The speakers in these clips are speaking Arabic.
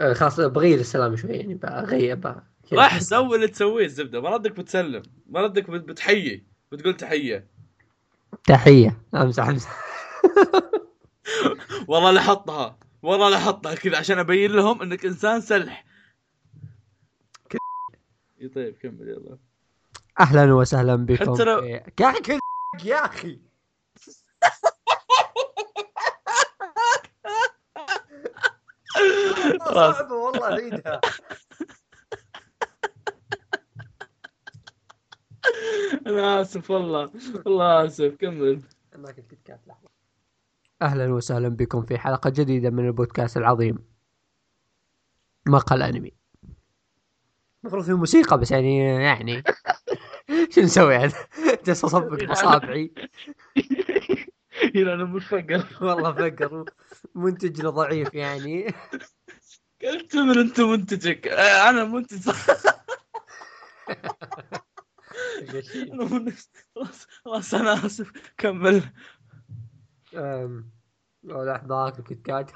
آه، خلاص بغير السلام شوي يعني بغير راح سوي اللي تسويه الزبدة. ما ردك بتسلم. ما ردك بت- بتحيي. بتقول تحية. تحية. أمزح أمزح. والله لاحظتها والله لاحظتها كذا عشان أبين لهم إنك إنسان سلح. طيب كمل يلا. أهلا وسهلا بكم. حتى لو- في- يا أخي كل- يا أخي خلاص صعبة والله عيدها أنا آسف والله والله آسف. كمل. ناكل كيت كات لحظة. أهلا وسهلا بكم في حلقة جديدة من البودكاست العظيم. مقهى الأنمي. المفروض في موسيقى بس يعني يعني. شو نسوي؟ هذا؟ جالس أصفق باصابعي هنا أنا متفقر والله فقر منتجنا ضعيف يعني. اعتبر أنت منتجك. آه، أنا منتج. خلاص خلاص أنا آسف. كمل. لحظة اكل كيت كات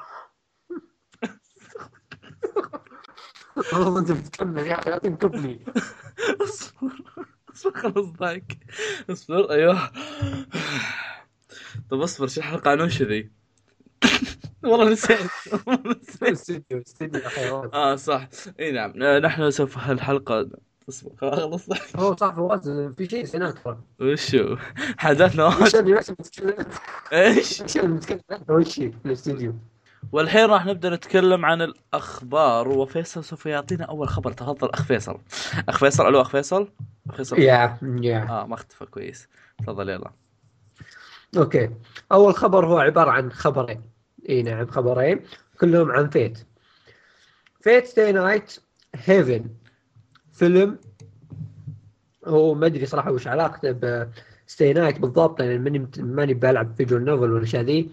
والله أنت بتكمل يا أخي لا تنكبني. اصبر اصبر خلص ضايق. اصبر أيوه. طب اصبر شو الحلقة؟ عن وش ذي؟ والله نسيت. والله نسيت. استديو آه صح. إي نعم. آه، نحن سوف هالحلقة اصبر خلاص. هو صح فواز في شيء نسيناه وشو؟ حدثنا وش إيش؟ اللي بتتكلم عنه وش في الاستديو. والحين راح نبدأ نتكلم عن الأخبار. وفيصل سوف يعطينا أول خبر. تفضل أخ فيصل. أخ فيصل ألو أخ فيصل؟ أخ فيصل. يا يا آه ما اختفى كويس. تفضل يلا. okay. أول خبر هو عبارة عن خبرين. إي نعم خبرين. كلهم عن Fate. Fate/stay night Heaven's Feel. هو ما أدري صراحة وش علاقته ب stay night بالضبط لأن ماني ماني بلعب visual novel ولا الاشياء ذي.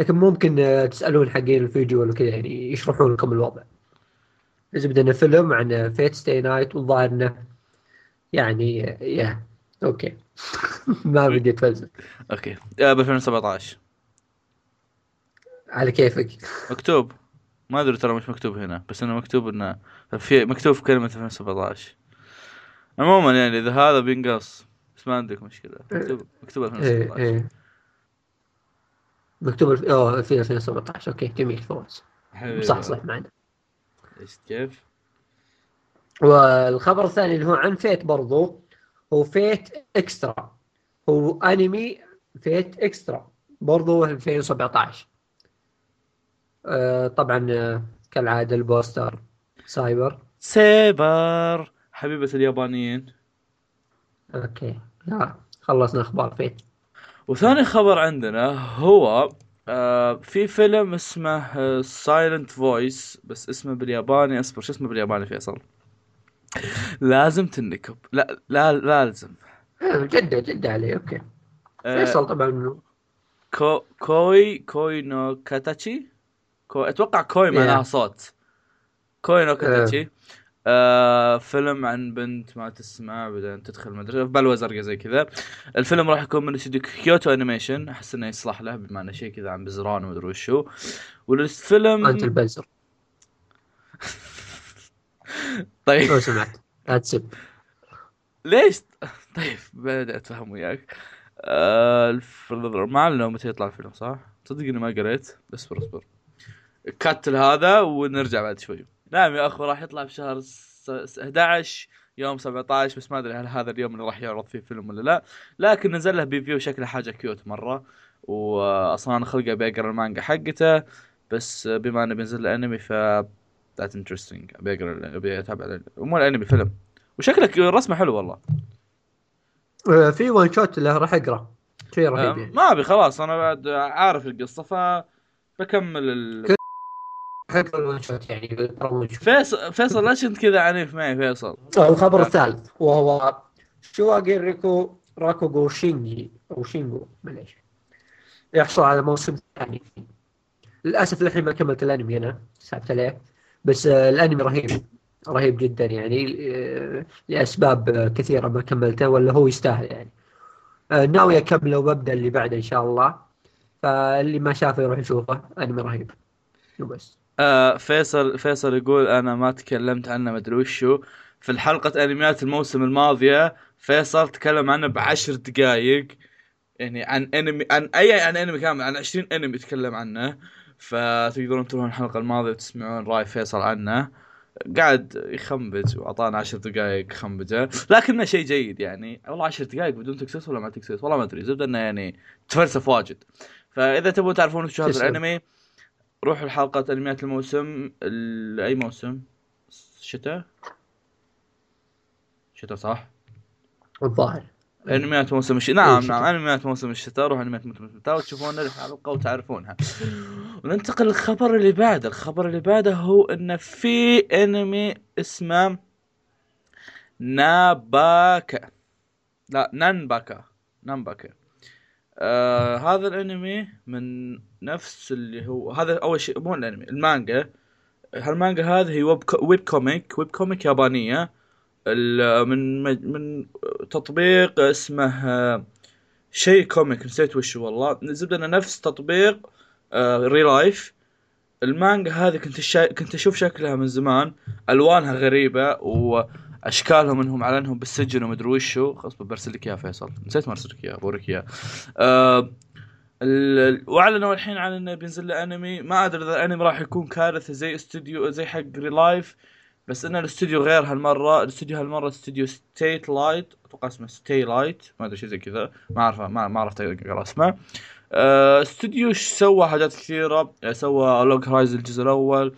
لكن ممكن آه، تسألون حقين الفيديو ولا كذا يعني يشرحون لكم الوضع. الزبده انه فيلم عن Fate/stay night والظاهر إنه يعني آه، يا okay. ما بدي أتفلسف. أوكي. ب 2017 على كيفك؟ مكتوب. ما أدري ترى مش مكتوب هنا بس إنه مكتوب إنه في مكتوب في كلمة 2017 عموما يعني إذا هذا بينقص بس ما عندك مشكلة. مكتوب مكتوب إيه 2017 إيه مكتوب الف... أوه في 2017 okay جميل فوز. صح صح معنا إيش كيف؟ والخبر الثاني اللي هو عن Fate برضو. هو Fate/Extra. هو أنمي Fate/Extra. برضو 2017 آه طبعا آه، كالعادة ال poster Saber. Saber حبيبة اليابانيين. okay. لا خلصنا أخبار Fate. وثاني خبر عندنا هو آه في فيلم اسمه Silent Voice بس اسمه بالياباني. أصبر شو اسمه بالياباني فيصل لازم تنكب لا لا لازم. آه، جدة جدة عليه okay. آه فيصل طبعا كو كوي كوي نو كاتاتشي كو أتوقع كوي معناها Yeah. صوت. كوي نو كاتاتشي آه. فيلم عن بنت ما تسمع بعدين تدخل مدرسة في بلوى زرقاء زي كذا. الفيلم راح يكون من استوديو Kyoto Animation. أحس إنه يصلح له بما إنه شيء كذا عن بزران ومدري وشو. والفيلم أنت البزر طيب. لو سمعت لا تسب ليش؟ طيب بدأت أفهم وياك. آه الف... ما أعلنوا متى يطلع الفيلم صح؟ تصدق إني ما قريت. اصبر اصبر. cut هذا ونرجع بعد شوي. نعم يا اخو راح يطلع في شهر س... س- 11 يوم 17 بس ما أدري هل هذا اليوم اللي راح يعرض فيه فيلم ولا لا. لكن نزل له PV وشكله حاجة cute مرة. واصلا خلقه بيقرأ المانجا حقته بس بما إنه بينزل له انمي ف that's interesting أبي أقرأ أبي أتابع. مو الانمي فيلم وشكلك رسمة حلو والله. آه، في one shot اللي راح أقرأ. شيء آه، رهيب يعني. ما أبي خلاص أنا بعد عارف القصة ف بكمل ال... حق ال one shot يعني. فيصل فيصل ليش انت كذا عنيف معي فيصل؟ آه، الخبر الثالث وهو شواغي ريكو راكوغو شينجي أو شينجو معليش. يحصل على موسم ثاني. للأسف للحين ما كملت الأنمي أنا سحبت عليه. بس آه، الأنمي رهيب رهيب جدا يعني آه، لأسباب كثيرة ما كملته ولا هو يستاهل يعني. آه، ناوي أكمله وببدا اللي بعده إن شاء الله فاللي ما شافه يروح يشوفه. أنمي رهيب. وبس آه فيصل فيصل يقول أنا ما تكلمت عنه ما أدري وشو. في الحلقة أنميات الموسم الماضية فيصل تكلم عنه بعشر دقائق يعني عن أنمي عن أي عن أنمي كامل عن 20 أنمي تكلم عنه. فتقدرون تروحون الحلقة الماضية وتسمعون رأي فيصل عنه قاعد يخنبج وأعطانا عشر دقائق خنبجة لكنه شيء جيد يعني والله عشر دقائق بدون تكسس ولا ما تكسس والله ما أدري زبدة إنه يعني تفلسف واجد فإذا تبون تعرفون وش هذا. الأنمي روحوا لحلقه انميات الموسم ال- أي موسم؟ شتاء؟ شتاء صح؟ الظاهر أنميات موسم الشتاء. نعم. نعم أنميات موسم الشتاء روح أنميات موسم الشتاء وتشوفون الحلقة وتعرفونها. وننتقل للخبر اللي بعده. الخبر اللي بعده هو إن في أنمي اسمه ناباكا. لا نانباكا. نانباكا. آه هذا الأنمي من نفس اللي هو هذا أول شيء مو الأنمي المانجا. هالمانجا هذه هي web, co- web comic. web comic يابانية. من من تطبيق اسمه آه، شيء comic نسيت وش والله الزبده انه نفس تطبيق ReLIFE المانجا هذه كنت شا... كنت أشوف شكلها من زمان. ألوانها غريبة وأشكالهم إنهم على انهم بالسجن ومدري وشو خلاص برسل لك إياها فيصل. نسيت ما لك إياها بوريك إياها. آه... وأعلنوا الحين عن إنه بينزل له أنمي. ما أدري إذا الأنمي راح يكون كارثة زي استوديو زي حق ReLIFE بس إن الاستوديو غير هالمرة الاستوديو هالمرة استوديو Satelight أتوقع اسمه Satelight ما أدري شيء زي كذا ما أعرف ما, عرفت أقرأ اسمه آه، استوديو سوى حاجات كثيرة آه، سوى Log Horizon الجزء الأول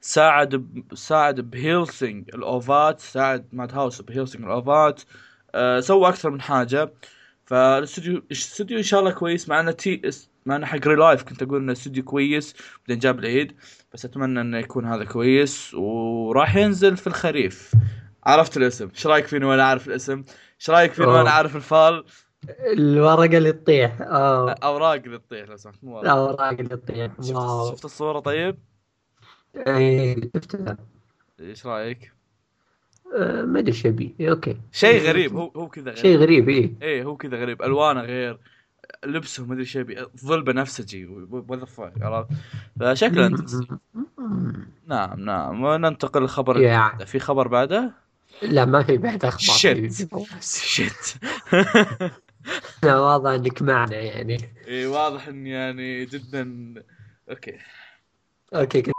ساعد. ساعد بهيلسينج الأوفات ساعد ماد هاوس بهيلسينج الأوفات آه، سوى أكثر من حاجة فالاستوديو الاستوديو إن شاء الله كويس. مع إنه تي مع إنه حق ReLIFE كنت أقول إنه استوديو كويس بعدين جاب العيد. بس أتمنى إنه يكون هذا كويس وراح ينزل في الخريف. عرفت الاسم. إيش رأيك فيني وأنا عارف الاسم؟ إيش رأيك فيني وأنا. عارف ال fall؟ الورقة اللي تطيح. اوراق اللي تطيح لو سمحت مو ورق. الأوراق اللي تطيح. شفت, شفت الصورة طيب؟ إيه شفتها. إيش رأيك؟ ما أدري إيش ابي إيه، okay. شيء غريب هو هو كذا غريب شيء غريب إيه. إيه هو كذا غريب. ألوانه غير لبسه ما أدري إيش يبي. ظل بنفسجي what the fuck عرفت؟ فشكله نعم نعم. وننتقل للخبر. بعده. في خبر بعده؟ لا ما في بعد أخبار. shit. shit لا، واضح إنك معنا يعني. إيه واضح اني يعني جدا. أوكي. أوكي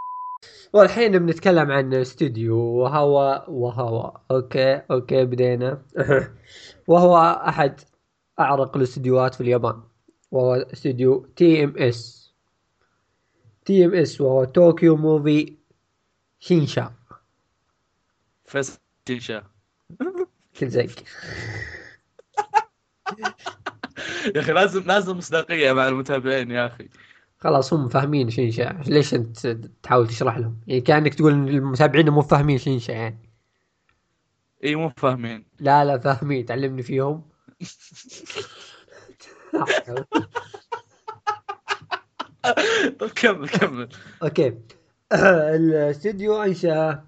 والحين بنتكلم عن استوديو وهو وهو. okay okay بدينا. وهو أحد أعرق الاستديوهات في اليابان. وهو استوديو تي إم إس. تي إم إس وهو Tokyo Movie Shinsha فيصل شيشة كل زيك يا أخي لازم لازم مصداقية مع المتابعين يا أخي. خلاص هم فاهمين شينشا ليش أنت تحاول تشرح لهم؟ يعني كأنك تقول المتابعين مو فاهمين شينشا يعني. إي مو فاهمين. لا لا فاهمين. تعلمني فيهم. طيب كمل كمل. okay. الاستوديو أنشأ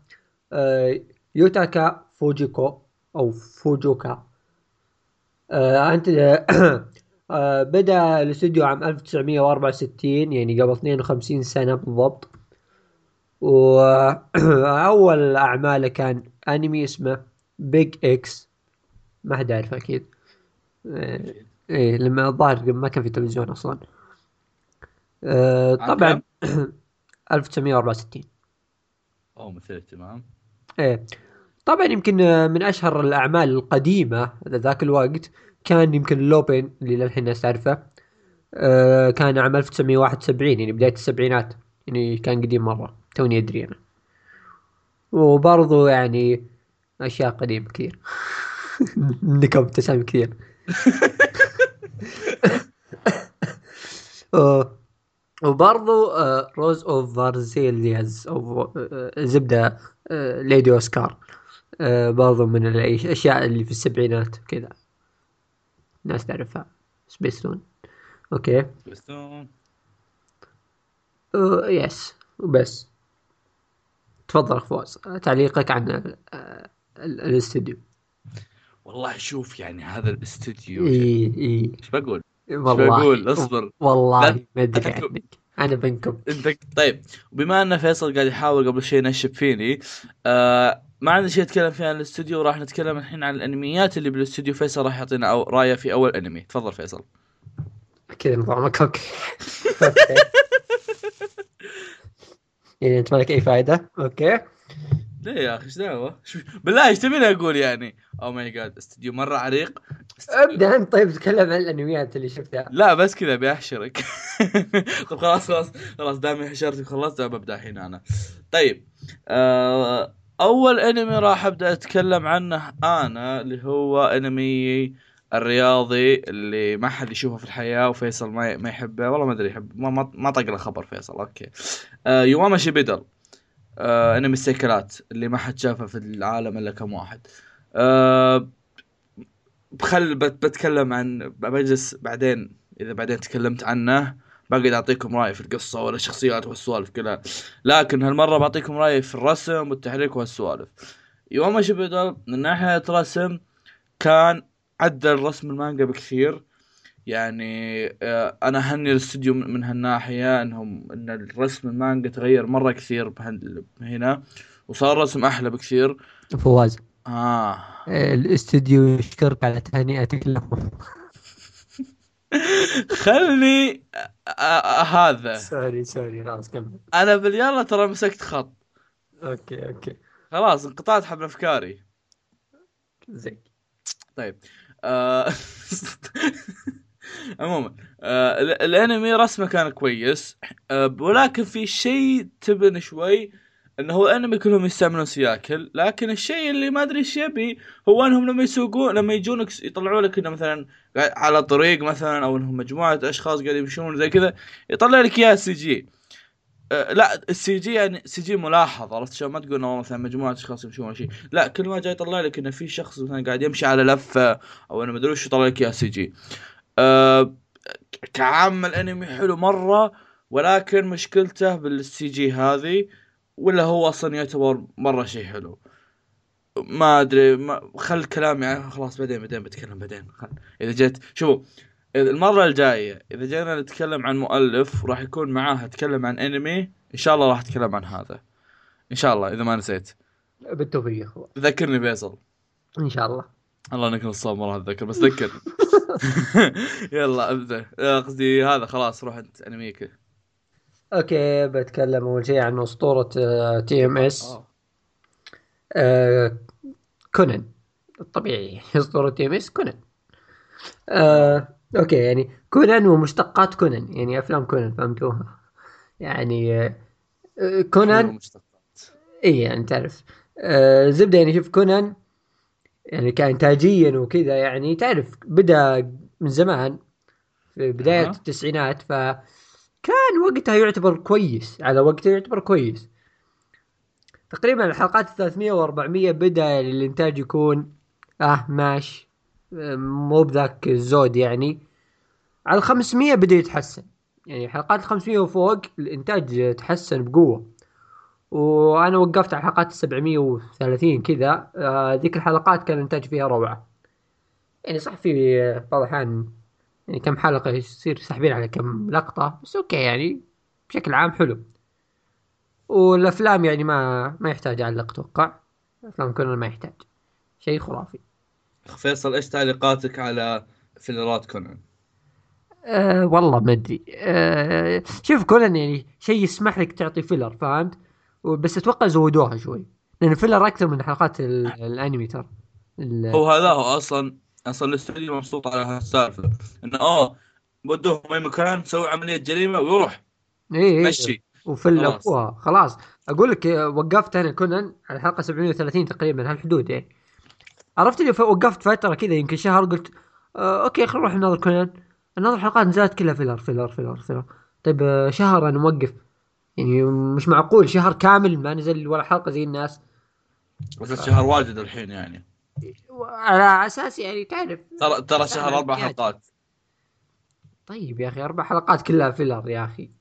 آه، يوتاكا فوجيكو أو فوجوكا. آه، أنت بدأ الاستوديو عام 1964 يعني قبل 52 سنة بالضبط. واول أعماله كان أنمي اسمه Big X ما حد يعرفه أكيد. آه، إيه لما الظاهر ما كان في تلفزيون أصلا. آه، طبعا 1964 اوه مثل اهتمام. إيه. طبعا يمكن آه، من أشهر الأعمال القديمة ذاك الوقت. كان يمكن لوبين اللي للحين الناس تعرفه آه، كان عام 1971 يعني بداية السبعينات يعني كان قديم مرة توني أدري أنا. وبرضو يعني أشياء قديمة كثير. نكب تسامي كثير. آه، وبرضو آه، Rose of Versailles أو آه، زبدة آه، Lady Oscar آه، برضو من الأشياء اللي في السبعينات كذا. الناس تعرفها. سبيستون okay آه، yes وبس. تفضل أخ فواز. تعليقك عن ال- ال- الاستوديو. والله شوف يعني هذا الاستديو إي إي. إيش بقول؟ والله. بقول؟ اصبر. والله ما أدري. عنك. أنا بنكب. إنت طيب. بما أن فيصل قاعد يحاول قبل شيء ينشب فيني آه ما عندنا شيء نتكلم فيه عن الاستوديو راح نتكلم الحين عن الأنميات اللي بالاستوديو فيصل راح يعطينا أو رأيه في أول أنمي. تفضل فيصل. كذا نظامك okay. يعني أنت مالك أي فائده okay. ليه يا أخي إيش دعوة؟ بالله إيش تبيني أقول يعني؟ oh my god استوديو مرة عريق. ابدا. انت طيب تكلم عن الأنميات اللي شفتها. لا بس كذا بيحشرك. طب خلاص خلاص. خلاص دامي حشرتك خلصت ببدا الحين أنا. طيب آه أول أنمي راح أبدأ أتكلم عنه أنا اللي هو أنمي الرياضي اللي ما حد يشوفه في الحياة وفيصل ما ما يحبه. والله ما أدري يحب ما ما, طق له خبر فيصل okay. آه يواما شيبيدل آه أنمي السيكلات اللي ما حد شافه في العالم إلا كم واحد. آه بخل بت- بتكلم عن بجلس بعدين إذا بعدين تكلمت عنه. بقعد أعطيكم رايي في القصة ولا الشخصيات والسوالف كلها. لكن هالمرة بعطيكم رايي في الرسم والتحريك والسوالف يوم شبدل من ناحية رسم كان عدل رسم المانجا بكثير. يعني آه، أنا أهني الاستوديو من هالناحية انهم إن الرسم المانجا تغير مرة كثير هنا. وصار رسم أحلى بكثير. فواز. آه. الاستوديو يشكرك على تهنئتك لهم خلني آه، آه، هذا. sorry sorry خلاص كمل. أنا باليلا ترى مسكت خط. okay okay. خلاص انقطعت حبل أفكاري. زين. طيب. آه... عموما. ال- الأنمي رسمه كان كويس. ولكن في شيء تبن شوي. انه هو الانمي كلهم يستعملون سياكل لكن الشيء اللي ما أدري إيش يبي هو أنهم لما يسوقون لما يجونك يطلعوا لك إنه مثلا قاعد على طريق مثلا أو إنهم مجموعة أشخاص قاعدين يمشون زي كذا يطلع لك اياها CG. آه، لا السي جي يعني سي جي ملاحظ عرفت شلون؟ ما تقول إنه مثلا مجموعة أشخاص يمشون ولا شيء. لا كل ما جاي يطلع لك إنه في شخص مثلا قاعد يمشي على لفة أو أنا ما أدري وش يطلع لك اياها CG. أه كعام الأنمي حلو مرة ولكن مشكلته بال CG هذه ولا هو أصلا يعتبر مرة شيء حلو. ما أدري ما خل كلامي عنه خلاص بعدين بعدين بتكلم بعدين. خل. إذا جيت شوفوا إذا- المرة الجاية إذا جينا نتكلم عن مؤلف وراح يكون معاه أتكلم عن أنمي إن شاء الله راح أتكلم عن هذا. إن شاء الله إذا ما نسيت. بالتوفيق يا أخوان. ذكرني فيصل إن شاء الله. الله انك نصاب ما راح اتذكر بس ذكر. يلا أبدأ. آه، قصدي هذا خلاص روح أنت أنميك. okay بتكلم أول شيء عن أسطورة TMS آه. كونان الطبيعي أسطورة TMS كونان. آه، okay يعني كونان ومشتقات كونان يعني أفلام كونان فهمتوها يعني آه، آه، كونان إي يعني تعرف. آه زبدة يعني شوف كونان يعني كانتاجيا وكذا يعني تعرف بدأ من زمان في بداية أها. التسعينات فكان وقتها يعتبر كويس على وقته يعتبر كويس. تقريبا الحلقات 300 و400 بدأ الإنتاج يكون آه ماشي آه، مو بذاك الزود يعني. على ال 500 بدأ يتحسن. يعني حلقات ال 500 وفوق الإنتاج تحسن بقوة. وأنا وقفت على حلقات 730 كذا آه، ذيك الحلقات كان الإنتاج فيها روعة. يعني صح في بعض الأحيان يعني كم حلقة يصير ساحبين على كم لقطة بس أوكي يعني بشكل عام حلو. والأفلام يعني ما ما يحتاج اعلق أتوقع. أفلام كونان ما يحتاج. شيء خرافي. فيصل إيش تعليقاتك على filler ات كونان؟ أه والله ما أدري. أه شوف كونان يعني شيء يسمح لك تعطي filler فهمت؟ بس أتوقع زودوها شوي. لأن filler أكثر من حلقات ال- الأنمي ترى. هو هذا هو أصلا أصلا الاستوديو مبسوط على هالسالفة. إنه آه ودوهم اي مكان سووا عملية جريمة ويروح. إيه إيه. مشي. ال- خلاص. أقول لك وقفت أنا كونان على الحلقة 730 تقريبا هالحدود يعني. عرفت اللي وقفت فترة كذا يمكن شهر قلت آه okay خلينا نروح نناظر كونان. نناظر حلقات نزلت كلها filler filler filler filler. طيب آه شهر أنا موقف. يعني مش معقول شهر كامل ما نزل ولا حلقة زي الناس. بس الشهر واجد الحين يعني. على أساس يعني تعرف ترى ترى شهر أربع. حلقات. طيب يا أخي أربع حلقات كلها filler يا أخي.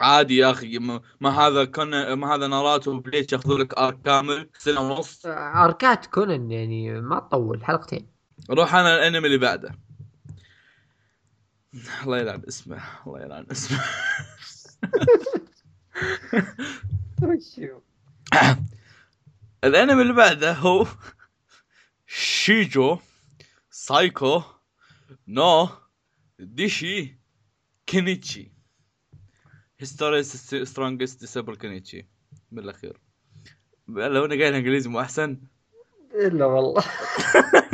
عادي يا أخي ما هذا كون ما هذا ناروتو وبليتش ياخذوا لك arc كامل سنة ونص. آه، arc ات كونان يعني ما تطول حلقتين. روح أنا الأنمي اللي بعده. الله يلعن اسمه الله يلعن اسمه. وشو الأنمي اللي بعده هو 史上最強の弟子ケンイチ History's Strongest Disciple Kenichi من الأخير. لو أنا قايل انجليزي مو أحسن؟ إلا والله.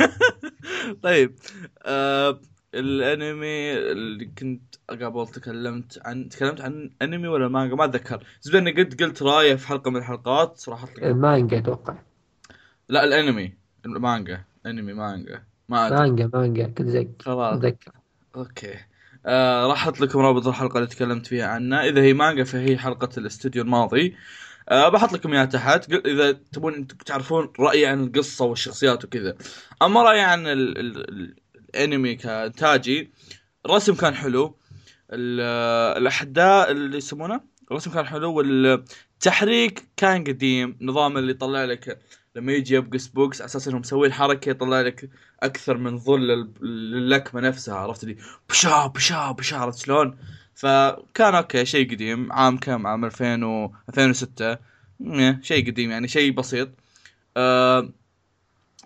طيب آه الأنمي اللي كنت قبل تكلمت عن تكلمت عن أنمي ولا مانجا؟ ما أتذكر. زين قد قلت رايه في حلقة من الحلقات راح المانجا أتوقع. لا الأنمي. المانجا أنمي مانجا. ما أدري. مانجا مانجا كنت زي خلاص. اتذكر okay. آه راح أحط لكم رابط الحلقة اللي تكلمت فيها عنها. إذا هي مانجا فهي حلقة الاستوديو الماضي. آه بحط لكم إياها تحت. إذا تبون تعرفون رأيي عن القصة والشخصيات وكذا. أما رأيي عن ال ال ال الأنمي كانتاجي الرسم كان حلو. ال- الاحداث اللي يسمونه؟ الرسم كان حلو. والتحريك كان قديم. نظام اللي يطلع لك لما يجي يبقس بوكس على أساس انهم مسوين حركه يطلع لك أكثر من ظل لل- للكمه نفسها عرفت لي بشا بشا بشا عرفت شلون؟ فكان okay شيء قديم عام كم؟ عام 2000 و 2006 مم، شيء قديم يعني شيء بسيط. آه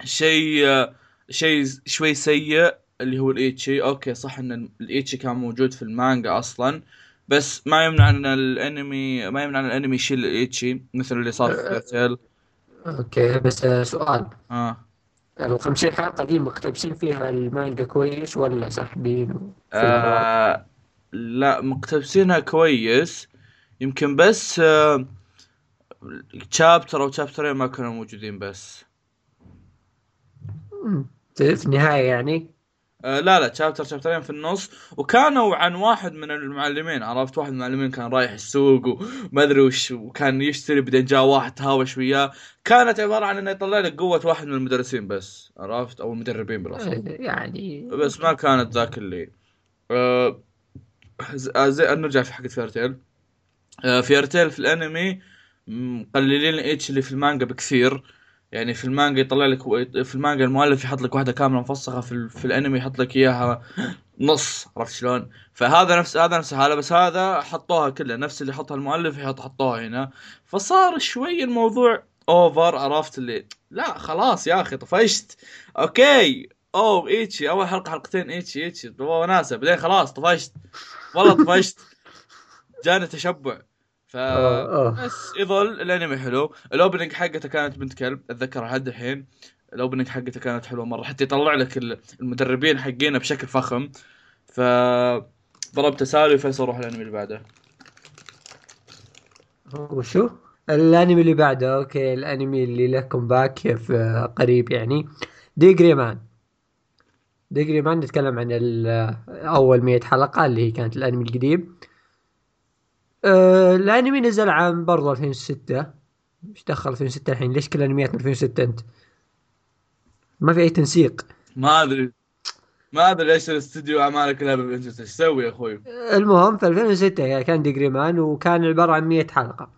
شيء آه شيء شوي سيء اللي هو ال ecchi. okay صح إن ال ecchi كان موجود في المانجا أصلا بس ما يمنع إن الأنمي ما يمنع إن الأنمي يشيل ال ecchi مثل اللي صار في Fairy Tail okay بس سؤال. آه. ال 50 حلقة دي مقتبسين فيها المانجا كويس ولا ساحبين آه لا مقتبسينها كويس. يمكن بس آه شابتر أو شابترين ما كانوا موجودين بس. في النهاية يعني؟ آه لا لا شابتر شابترين في النص. وكانوا عن واحد من المعلمين عرفت؟ واحد من المعلمين كان رايح السوق وما أدري وش وكان يشتري بعدين جاء واحد تهاوش وياه. كانت عبارة عن إنه يطلع لك قوة واحد من المدرسين بس عرفت؟ أو المدربين بالأصل. يعني بس ما كانت ذاك اللي. آه آه، زي نرجع في حق Fairy Tail آه Fairy Tail في الأنمي مقللين ال ecchi اللي في المانجا بكثير. يعني في المانجا يطلع لك في المانجا المؤلف يحط لك واحدة كاملة مفصخه في, ال- في الانمي يحط لك إياها نص عرفت شلون؟ فهذا نفس هذا نفس الحالة بس هذا حطوها كلها نفس اللي حطها المؤلف يحط حطوها هنا. فصار شوي الموضوع over عرفت اللي؟ لا خلاص يا أخي طفشت. okay. أوه ecchi أول حلقة حلقتين ecchi ecchi. وناسه بعدين خلاص طفشت. والله طفشت. جاني تشبع. ف آه، آه. بس يظل الانمي حلو. ال opening حقته كانت بنت كلب أتذكرها لحد الحين. ال opening حقته كانت حلوة مرة حتى يطلع لك ال- المدربين حقينه بشكل فخم. ف ضربت تسالي فيصل روح الانمي اللي بعده. وشو؟ الانمي اللي بعده okay الانمي اللي لكم باك في قريب يعني. D.Gray-man D.Gray-man نتكلم عن أول 100 حلقة اللي هي كانت الانمي القديم. آه الأنمي نزل عام برضه 2006 إيش دخل 2006 الحين؟ ليش كل الانميات من 2006 أنت؟ ما في أي تنسيق. ما أدري. ما أدري ليش الاستوديو أعمالك كلها بالانجليزي إيش تسوي يا أخوي؟ المهم في 2006 يعني كان D.Gray-man وكان عبارة عن 100 حلقة.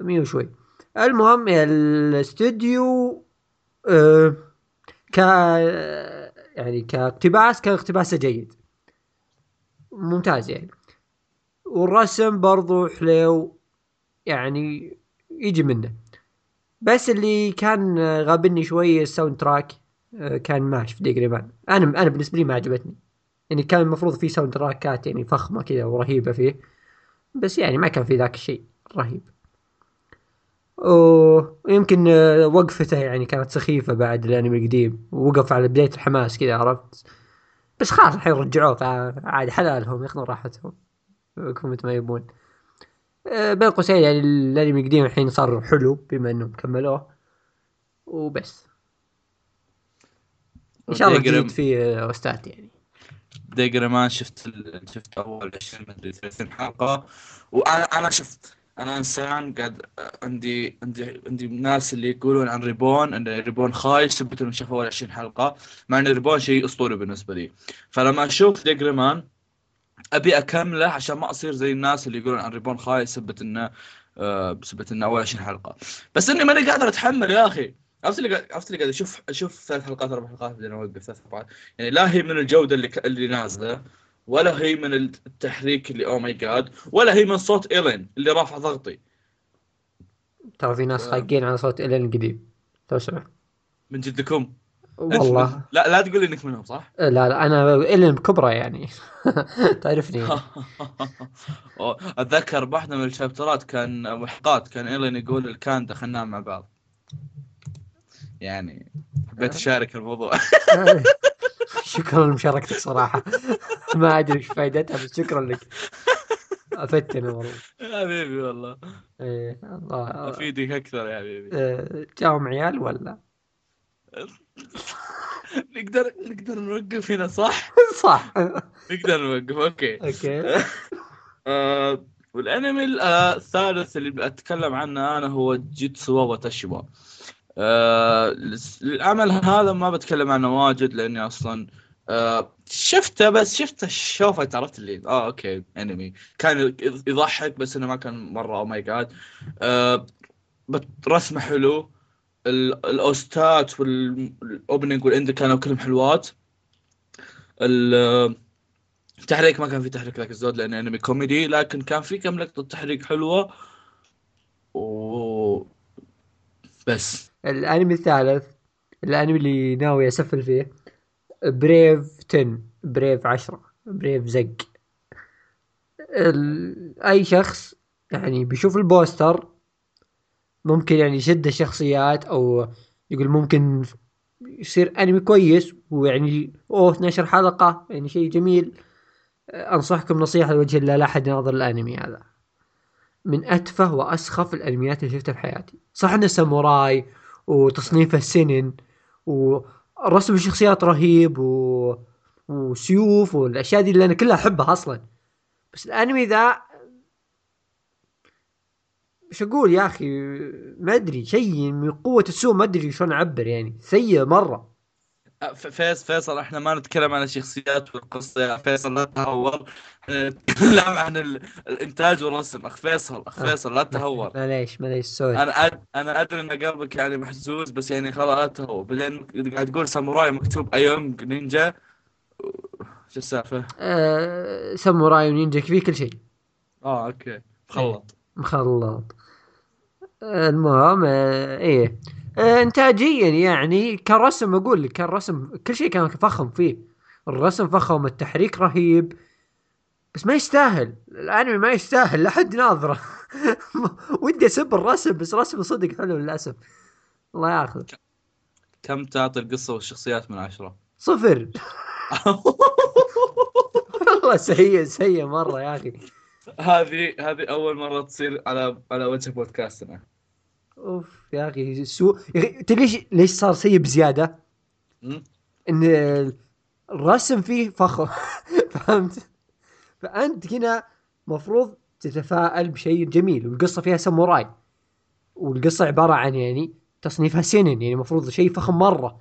100 وشوي. المهم الأستوديو آه ك يعني كاقتباس كان اقتباسه جيد. ممتاز يعني. والرسم برضو حلو يعني يجي منه. بس اللي كان غابني شوي ال soundtrack آه، كان ماشي في مان. أنا أنا بالنسبة لي ما عجبتني. يعني كان المفروض في soundtrack ات يعني فخمة كذا ورهيبة فيه بس يعني ما كان في ذاك الشيء رهيب. ويمكن آه، وقفته يعني كانت سخيفة بعد الأنمي القديم ووقف على بداية الحماس كذا عرفت؟ بس خلاص الحين رجعوه فعاد حلالهم ياخذون راحتهم. مثل ما يبون آه، بين قوسين يعني الانمي القديم الحين صار حلو بما انهم كملوه. وبس. إن شاء الله جديد فيه آه، أوستات يعني. D.Gray-man شفت ال... شفت أول 20 مدري 30 حلقة. وأنا أنا شفت أنا إنسان قاعد عندي عندي عندي ناس اللي يقولون عن ريبون إن ريبون خايس ثبت إنه شاف أول 20 حلقة. مع إن ريبون شيء أسطوري بالنسبة لي. فلما أشوف D.Gray-man أبي اكمله عشان ما أصير زي الناس اللي يقولون عن ريبون خايس ثبت إنه آه ثبت إنه أول 20 حلقة. بس إني ماني قادر أتحمل يا أخي. عرفت اللي قاعد عرفت اللي قاعد أشوف أشوف ثلاث حلقات أربع حلقات بعدين أوقف ثلاث حلقات. يعني لا هي من الجودة اللي ك... اللي نازلة ولا هي من التحريك اللي oh my God ولا هي من صوت إيلين اللي رافع ضغطي. ترى في ناس خاقين على صوت إلين القديم. لو سمحت من جدكم. والله لا لا تقول إنك منهم صح؟ لا لا أنا إلين بكبرى يعني. تعرفني. أتذكر بواحده من ال chapter ات كان محقات كان إيلين يقول لكاندا خلنا مع بعض. يعني حبيت أشارك الموضوع. شكرا لمشاركتك صراحة. ما أدري إيش فائدتها بس شكرا لك. افدتنا والله. حبيبي والله. إيه الله. أفيدك أكثر يا حبيبي. آه، جاهم عيال ولا؟ نقدر نقدر نوقف هنا صح؟ صح. نقدر نوقف okay. okay. آه والأنمي ال- آه، الثالث اللي بتكلم عنه أنا هو Jitsu wa Watashi wa. آه لس- العمل هذا ما بتكلم عنه واجد لأني أصلا آه شفته بس شفته شوفه عرفت اللي آه okay أنمي. كان يضحك بس إنه ما كان مرة oh my God آه رسمه حلو. الاوستات والأوبننج والاند كانوا كلهم حلوات. ال- التحريك ما كان في تحريك ذاك الزود لأنه أنمي كوميدي لكن كان في كم لقطة تحريك حلوة. و بس. الأنمي الثالث الأنمي اللي ناوي أسفل فيه Brave 10 Brave 10 Brave زق. ال... أي شخص يعني بيشوف ال poster ممكن يعني يشد الشخصيات أو يقول ممكن يصير أنمي كويس ويعني أوه 12 حلقة يعني شيء جميل. أنصحكم نصيحة لوجه الله لا أحد يناظر الأنمي هذا. من أتفه وأسخف الأنميات اللي شفتها في حياتي. صح إنه ساموراي وتصنيفه سنن ورسم الشخصيات رهيب و... وسيوف والأشياء دي اللي أنا كلها أحبها أصلا. بس الأنمي ذا إيش أقول يا أخي ما أدري شيء من قوة السوء ما أدري شلون أعبر يعني سيء مرة. ف- فيص فيصل إحنا ما نتكلم عن الشخصيات والقصة يا فيصل لا تهور. نتكلم عن ال- الإنتاج والرسم. أخ فيصل أخ فيصل لا تهور. معليش معليش sorry. أنا. أنا أدري إن قلبك يعني محزوز بس يعني خلاص لا تهور. بعدين قاعد تقول ساموراي مكتوب أيونج نينجا. شو السالفة؟ آه ساموراي ونينجا فيه كل شيء. آه okay. مخلط. مخلط. آه، المهم آه إيه. آه انتاجيا يعني كرسم أقول لك كرسم كل شيء كان فخم فيه. الرسم فخم التحريك رهيب. بس ما يستاهل. الأنمي ما يستاهل لا حد ناظرة. ودي أسب الرسم بس رسم صدق حلو للأسف. الله ياخذ كم تعطي القصة والشخصيات من عشرة؟ صفر. والله سيء سيء مرة يا أخي. هذه هذه أول مرة تصير على على وجه بودكاستنا. أوف يا أخي سوء يا أخي تدري ليش ليش صار سيء بزيادة؟ إن الرسم فيه فخم فهمت؟ فأنت هنا مفروض تتفائل بشيء جميل والقصة فيها ساموراي. والقصة عبارة عن يعني تصنيفها سنن يعني المفروض شيء فخم مرة.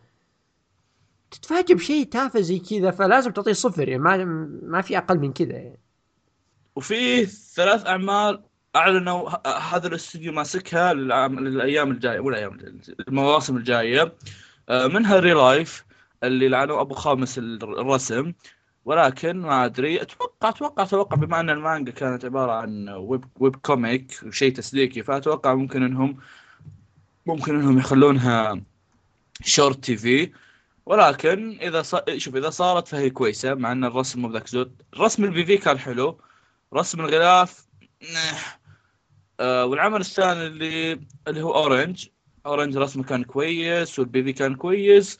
تتفاجئ بشيء تافه زي كذا فلازم تعطيه صفر يعني ما ما في أقل من كذا يعني. وفي ثلاث أعمال أعلنوا هذا الاستوديو ماسكها للأيام الجاية مو الأيام المواسم الجاية. آه، منها ReLIFE اللي لعنوا أبو خامس ال- الرسم. ولكن ما أدري أتوقع أتوقع أتوقع بما أن المانجا كانت عبارة عن web web comic وشيء تسليكي فأتوقع ممكن انهم ممكن إنهم يخلونها short TV. ولكن إذا ص... شوف إذا صارت فهي كويسة مع أن الرسم مو بذاك زود رسم ال PV كان حلو. رسم الغلاف نح. آه والعمل الثاني اللي اللي هو Orange Orange رسمه كان كويس وال PV كان كويس.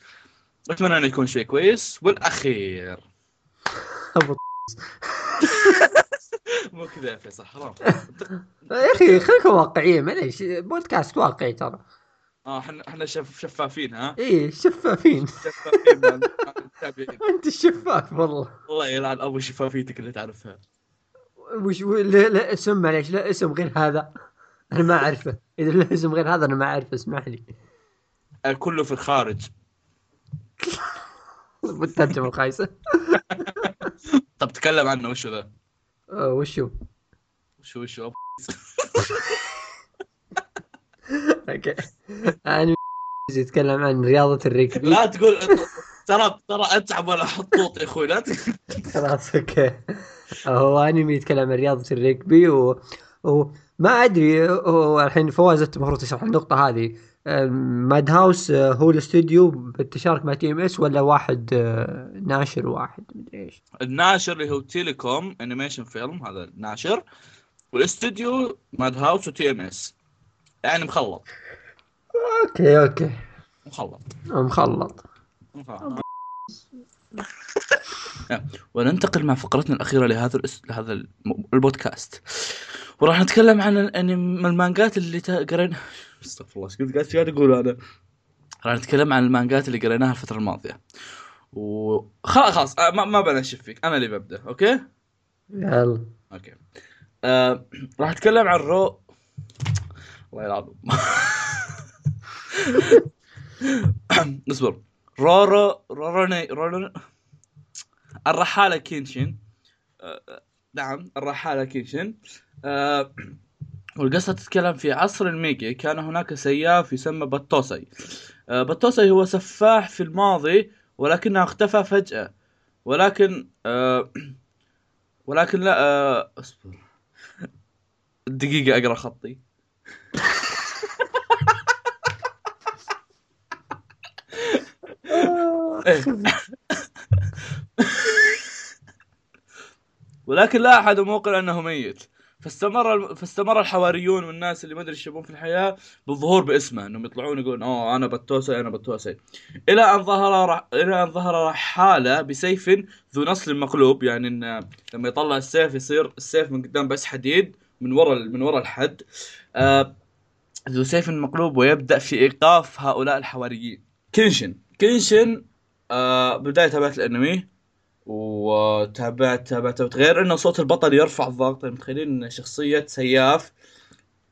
أتمنى إنه يكون شيء كويس. والأخير. مو كذا يا فيصل حرام يا أخي خليكم واقعيين معليش. بودكاست واقعي ترى. آه إحنا إحنا شف شفافين ها؟ إيه شفافين. شفافين أنت الشفاف والله. الله يلعن ابو شفافيتك اللي تعرفها. وش لا, لا اسم معليش لا اسم غير هذا. أنا ما أعرفه. إذا له اسم غير هذا أنا ما أعرفه اسمح لي. كله في الخارج. بالترجمه الخايسه طب تكلم عنه وشو ذا؟ آه، وشو؟ وشو وشو؟ okay. أنا يتكلم عن رياضة الركبي. لا تقول ترى ترى اتعب وأنا أحط طوط يا أخوي لا خلاص okay. هو أنمي يتكلم عن رياضة الريكبي و... وما أدري هو الحين فواز أنت المفروض تشرح النقطة هذه. Madhouse آه، هو الاستوديو بالتشارك مع TMS ولا واحد آه، ناشر واحد؟ مدري إيش. الناشر اللي هو Telecom Animation Film هذا الناشر والاستوديو Madhouse و TMS. يعني مخلط. okay okay. مخلط. مخلط. وننتقل مع فقرتنا الأخيرة لهذا الأس... لهذا البودكاست. وراح نتكلم عن الأنم... المانجات اللي قرينا استغفر الله إيش قاعد أقول أنا. راح نتكلم عن المانجات اللي قريناها الفترة الماضية. و خلاص ما, ما بنشف فيك أنا اللي ببدأ okay؟ يلا. okay. آه... راح اتكلم عن رو الله يلعنهم اصبر. رورو روروني رورو الرحالة كينشن آه، نعم الرحالة كينشن آه، والقصة تتكلم في عصر الميجي كان هناك سياف يسمى باتوسي آه، باتوسي هو سفاح في الماضي ولكنه اختفى فجأة. ولكن ولكن لا اصبر. دقيقة أقرأ خطي. ولكن لا أحد موقن أنه ميت. فاستمر فاستمر الحواريون والناس اللي ما أدري إيش في الحياة بالظهور باسمه إنهم يطلعون يقولون أوه أنا بتوسي أنا بتوسي إلى أن ظهر رح... إلى أن ظهر رحالة بسيف ذو نصل مقلوب يعني إن لما يطلع السيف يصير السيف من قدام بس حديد من ورا من ورا الحد. آه... ذو سيف مقلوب ويبدأ في إيقاف هؤلاء الحواريين. كينشن. كينشن آه بداية تابعت الأنمي وتابعت تابعت غير إنه صوت البطل يرفع الضغط. يعني متخيلين إن شخصية سياف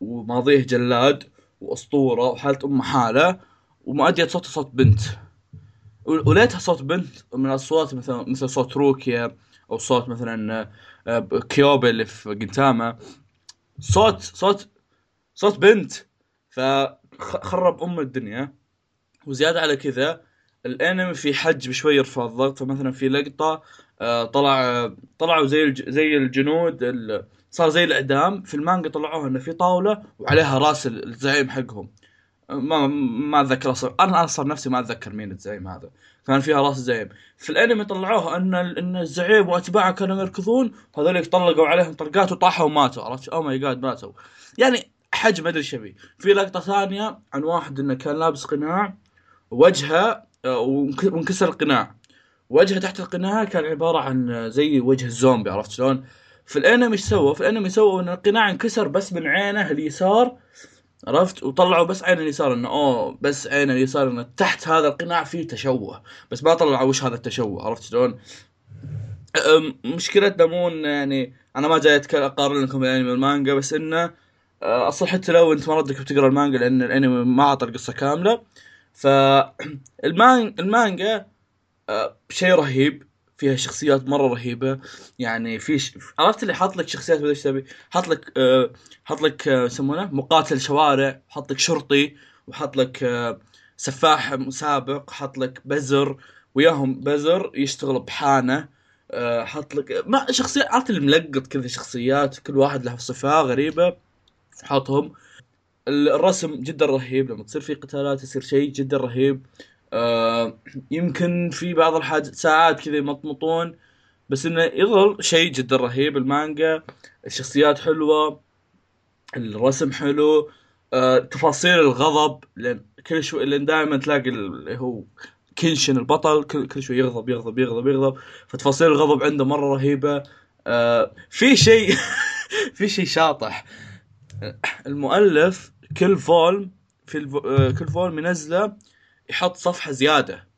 وماضيه جلاد وأسطورة وحالة أم حالة ومؤدية صوت صوت بنت. وليتها صوت بنت من الأصوات مثل مثل صوت روكيا أو صوت مثلا آه، كيوبي اللي في جنتاما صوت صوت صوت بنت. فخرب أم الدنيا. وزيادة على كذا الانمي في حج بشوي يرفع الضغط. فمثلا في لقطة آه، طلع طلعوا زي. زي الجنود ال... صار زي الإعدام. في المانجا طلعوها إنه في طاولة وعليها راس ال- الزعيم حقهم. ما ما أتذكر أصلا. أنا أنا صار نفسي ما أتذكر مين الزعيم هذا. كان فيها راس الزعيم. في الانمي طلعوها إن إن الزعيم وأتباعه كانوا يركضون. وهذول طلقوا عليهم طلقات وطاحوا وماتوا. عرفت؟ oh my god ماتوا. يعني حج ما أدري إيش يبي. في لقطة ثانية عن واحد إنه كان لابس قناع. وجهه وانكسر القناع وجهه تحت القناع كان عبارة عن زي وجه الزومبي عرفت شلون؟ في الانمي إيش سووا؟ في الانمي سووا إن القناع انكسر بس من عينه اليسار عرفت وطلعوا بس عين اليسار إنه أوه بس عين اليسار إنه تحت هذا القناع فيه تشوه بس ما طلعوا وش هذا التشوه عرفت شلون؟ مشكلتنا مو إن يعني أنا ما جاي أقارن لكم الأنمي والمانجا بس إنه آه، أصلا حتى لو أنت ما ردك بتقرأ المانجا لأن الأنمي ما أعطى القصة كاملة فالمان المانجا آه، شيء رهيب فيها شخصيات مرة رهيبة. يعني في ش... عرفت اللي حاط لك شخصيات إيش تبي حاط لك آه، حط لك آه، يسمونه؟ مقاتل شوارع حط لك شرطي وحط لك آه، سفاح سابق حط لك بزر وياهم بزر يشتغل بحانة آه، حط لك ما شخصيات عرفت اللي ملقط كذا شخصيات كل واحد له صفة غريبة حطهم الرسم جدا رهيب لما تصير في قتالات يصير شيء جدا رهيب. آه يمكن في بعض الحاجات ساعات كذا يمطمطون بس إنه يظل شيء جدا رهيب. المانجا الشخصيات حلوة الرسم حلو آه تفاصيل الغضب لأن كل شوي لأن دائما تلاقي اللي هو كنشن البطل كل, كل شوي يغضب يغضب يغضب يغضب. فتفاصيل الغضب عنده مرة رهيبة. آه في شيء في شيء شاطح. المؤلف كل فولم في. آه، كل فولم ينزله يحط صفحة زيادة.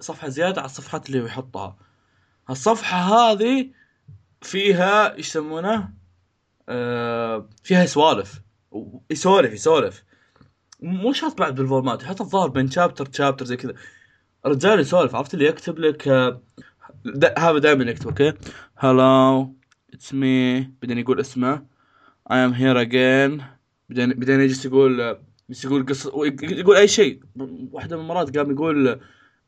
صفحة زيادة على الصفحات اللي يحطها. الصفحه هذه فيها يسمونه؟ آه فيها سوالف يسولف يسولف. مو شرط بعد بال format يحط الظاهر بين chapter chapter زي كذا. الرجال يسولف عرفت اللي يكتب لك آه، هذا دائما يكتب okay hello it's me بعدين يقول اسمه. I am here again. بعدين بعدين يجلس يقول يجلس يقول قصة يقول أي شيء. واحدة من المرات قام يقول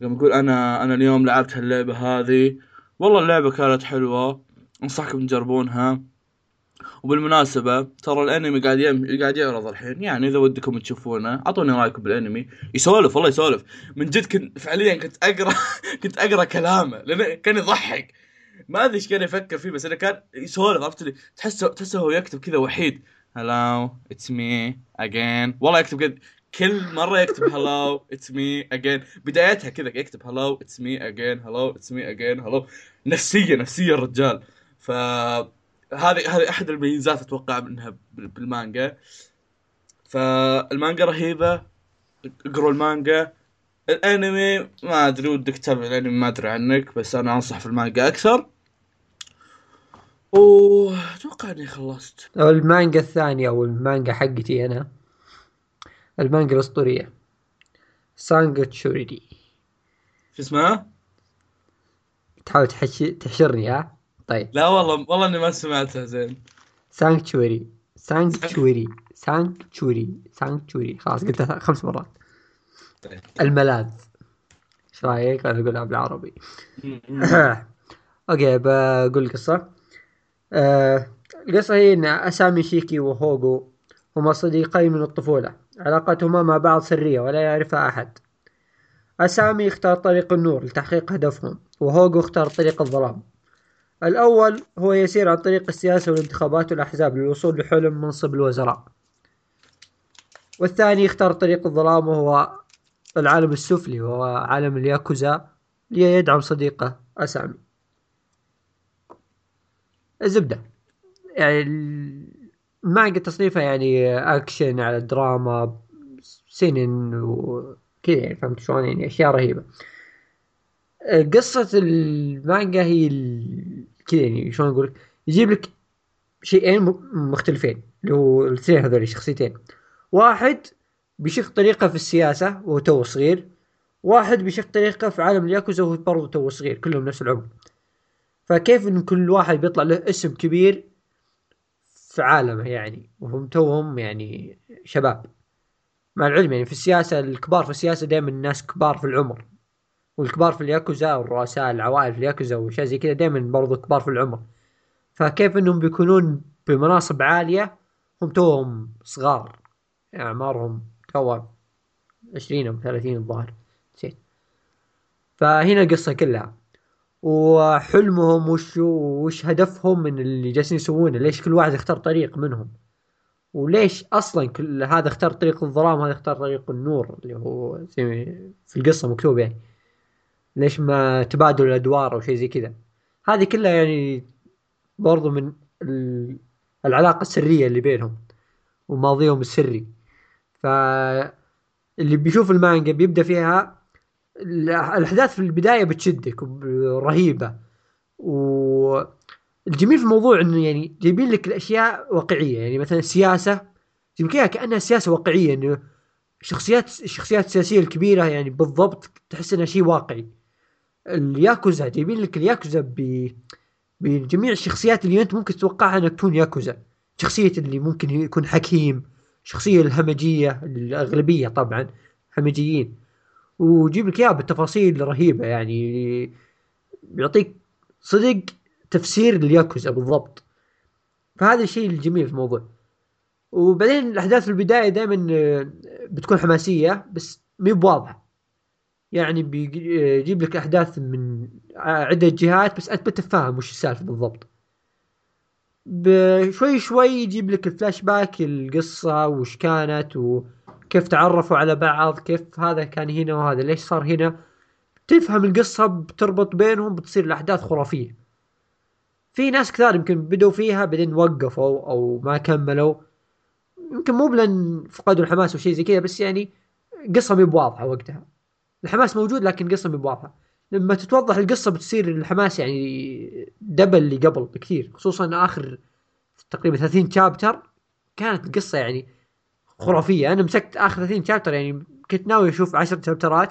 قام يقول أنا أنا اليوم لعبت هاللعبة هذه. والله اللعبة كانت حلوة. أنصحكم تجربونها. وبالمناسبة ترى الأنمي قاعد يم... قاعد يعرض الحين. يعني إذا ودكم تشوفونه أعطوني رأيكم بالأنمي. يسولف والله يسولف. من جد كنت فعليا كنت اقرا كنت أقرأ كلامه لأنه كان يضحك. ما أدري إيش كان يفكر فيه بس انه كان يسولف عرفت تحسه تحسه هو يكتب كذا وحيد. hello it's me again والله يكتب كذا. كل مرة يكتب hello it's me again بدايتها كذا يكتب hello it's me again hello it's me again hello نفسية نفسية الرجال. ف هذه هذه أحد الميزات أتوقع منها بالمانجا. فالمانجا رهيبة. اقروا المانجا. الانمي ما ادري ودك تتابع الانمي ما ادري عنك بس أنا انصح في المانجا أكثر. وأتوقع إني خلصت. المانجا الثانية أو المانجا حقتي أنا المانجا الأسطورية سانكتشوري. شو اسمها؟ تحاول تحش... تحشرني ها؟ طيب. لا والله والله إني ما سمعتها زين. سانكتشوري سانكتشوري سانكتشوري سانكتشوري خلاص قلتها خمس مرات. الملاذ. إيش رأيك؟ أنا أقولها بالعربي. أوكي بقول القصة آه القصة هي إن أسامي شيكي وهوغو هما صديقين من الطفولة. علاقتهما مع بعض سرية ولا يعرفها أحد. أسامي اختار طريق النور لتحقيق هدفهم وهوغو اختار طريق الظلام. الأول هو يسير عن طريق السياسة والانتخابات والأحزاب للوصول لحلم منصب الوزراء. والثاني يختار طريق الظلام وهو العالم السفلي وهو عالم الياكوزا ليدعم صديقه أسامي. الزبدة. يعني المانجا تصنيفها يعني أكشن على دراما سنن وكذا يعني فهمت شلون؟ يعني أشياء رهيبة. قصة المانجا هي كذا يعني شلون أقول يجيب لك شيئين مختلفين اللي هو الاثنين هذول الشخصيتين واحد بيشق طريقة في السياسة وهو تو صغير واحد بيشق طريقة في عالم الياكوزا وهو برضه تو صغير كلهم نفس العمر. فكيف إن كل واحد بيطلع له اسم كبير في عالمه يعني؟ وهم توهم يعني شباب. مع العلم يعني في السياسة الكبار في السياسة دائما الناس كبار في العمر. والكبار في الياكوزا والرؤساء العوائل في الياكوزا واشياء زي كذا دائما برضو كبار في العمر. فكيف إنهم بيكونون بمناصب عالية؟ هم توهم صغار يعني أعمارهم تو 20 أو 30 الظاهر. نسيت فهنا القصة كلها. وحلمهم وش وش هدفهم من اللي جالسين يسوونه؟ ليش كل واحد يختار طريق منهم؟ وليش أصلا كل هذا اختار طريق الظلام هذا اختار طريق النور اللي هو في القصة مكتوب يعني. ليش ما تبادل الأدوار أو شيء زي كذا؟ هذه كلها يعني برضو من العلاقة السرية اللي بينهم وماضيهم السري. ف اللي بيشوف المانجا بيبدأ فيها الأحداث في البداية بتشدك رهيبه والجميل في الموضوع إنه يعني جايبين لك الأشياء واقعية يعني مثلا السياسة جايبين كأنها سياسة واقعية إنه شخصيات الشخصيات السياسية الكبيرة يعني بالضبط تحس إنها شيء واقعي. الياكوزا جايبين لك الياكوزا ب بجميع الشخصيات اللي أنت ممكن تتوقعها إنها تكون ياكوزا. شخصية اللي ممكن يكون حكيم. شخصية الهمجية الأغلبية طبعا همجيين. ويجيب لك إياها بالتفاصيل رهيبة يعني يعطيك صدق تفسير الياكوزا بالضبط. فهذا الشيء الجميل في الموضوع. وبعدين الأحداث في البداية دائما بتكون حماسية بس مي بواضحة. يعني بيجيب لك أحداث من عدة جهات بس أنت بتفهم وش السالفة بالضبط. بشوي شوي يجيب لك الفلاش باك القصة وش كانت وكيف تعرفوا على بعض كيف هذا كان هنا وهذا ليش صار هنا. تفهم القصة بتربط بينهم بتصير الأحداث خرافية. في ناس كثار يمكن بدوا فيها بعدين وقفوا أو ما كملوا. يمكن مو بلن فقدوا الحماس وشيء زي كذا بس يعني قصة مي بواضحة وقتها. الحماس موجود لكن القصة مي بواضحة. لما تتوضح القصة بتصير الحماس يعني double اللي قبل بكثير خصوصا آخر تقريبا 30 chapter كانت القصة يعني خرافية. أنا مسكت آخر 30 chapter يعني كنت ناوي أشوف 10 شابترات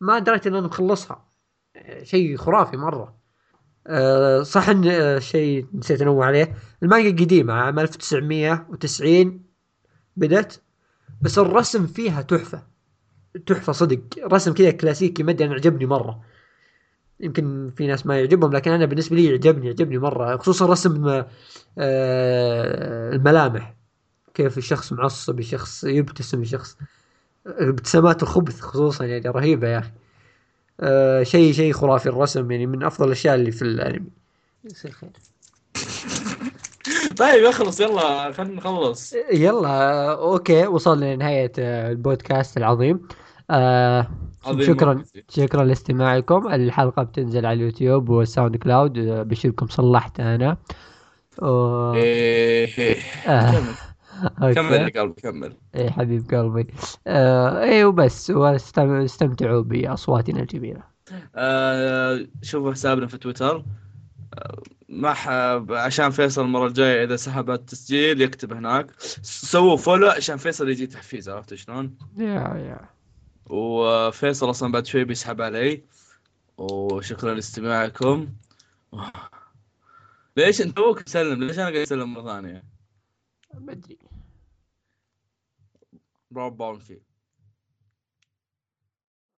ما دريت إن أنا مخلصها. شيء خرافي مرة. أه صح إن أه شيء نسيت أنوه عليه. المانجا قديمة عام 1990 بدت بس الرسم فيها تحفة. تحفة صدق. رسم كذا كلاسيكي مدي أنا عجبني مرة. يمكن في ناس ما يعجبهم لكن أنا بالنسبة لي يعجبني يعجبني مرة خصوصا رسم آه، الملامح. كيف الشخص معصب الشخص يبتسم الشخص ابتسامات الخبث خصوصا يعني رهيبة يا أخي. آه، شيء شيء خرافي الرسم يعني من أفضل الأشياء اللي في الأنمي. يصير خير. طيب اخلص يلا خلينا نخلص. يلا okay وصلنا لنهاية آه، البودكاست العظيم. آه شكرا. شكرا لاستماعكم. الحلقة بتنزل على اليوتيوب والساوند كلاود آه، بشيركم صلحت أنا. و... إيه. آه. كمل. يا قلبي كمل. إيه حبيب قلبي. آه إيه وبس. واستمتعوا بأصواتنا الجميلة. آه شوفوا حسابنا في تويتر. آه، ما حاب عشان فيصل المرة الجاية إذا سحب التسجيل يكتب هناك. سووا فولو عشان فيصل يجي تحفيز عرفت شلون؟ يا يا وفيصل أصلا بعد شوي بيسحب علي. وشكرا لاستماعكم. ليش أنت توك تسلم ليش أنا قاعد اسلم مرة ثانية؟ ما أدري. فيه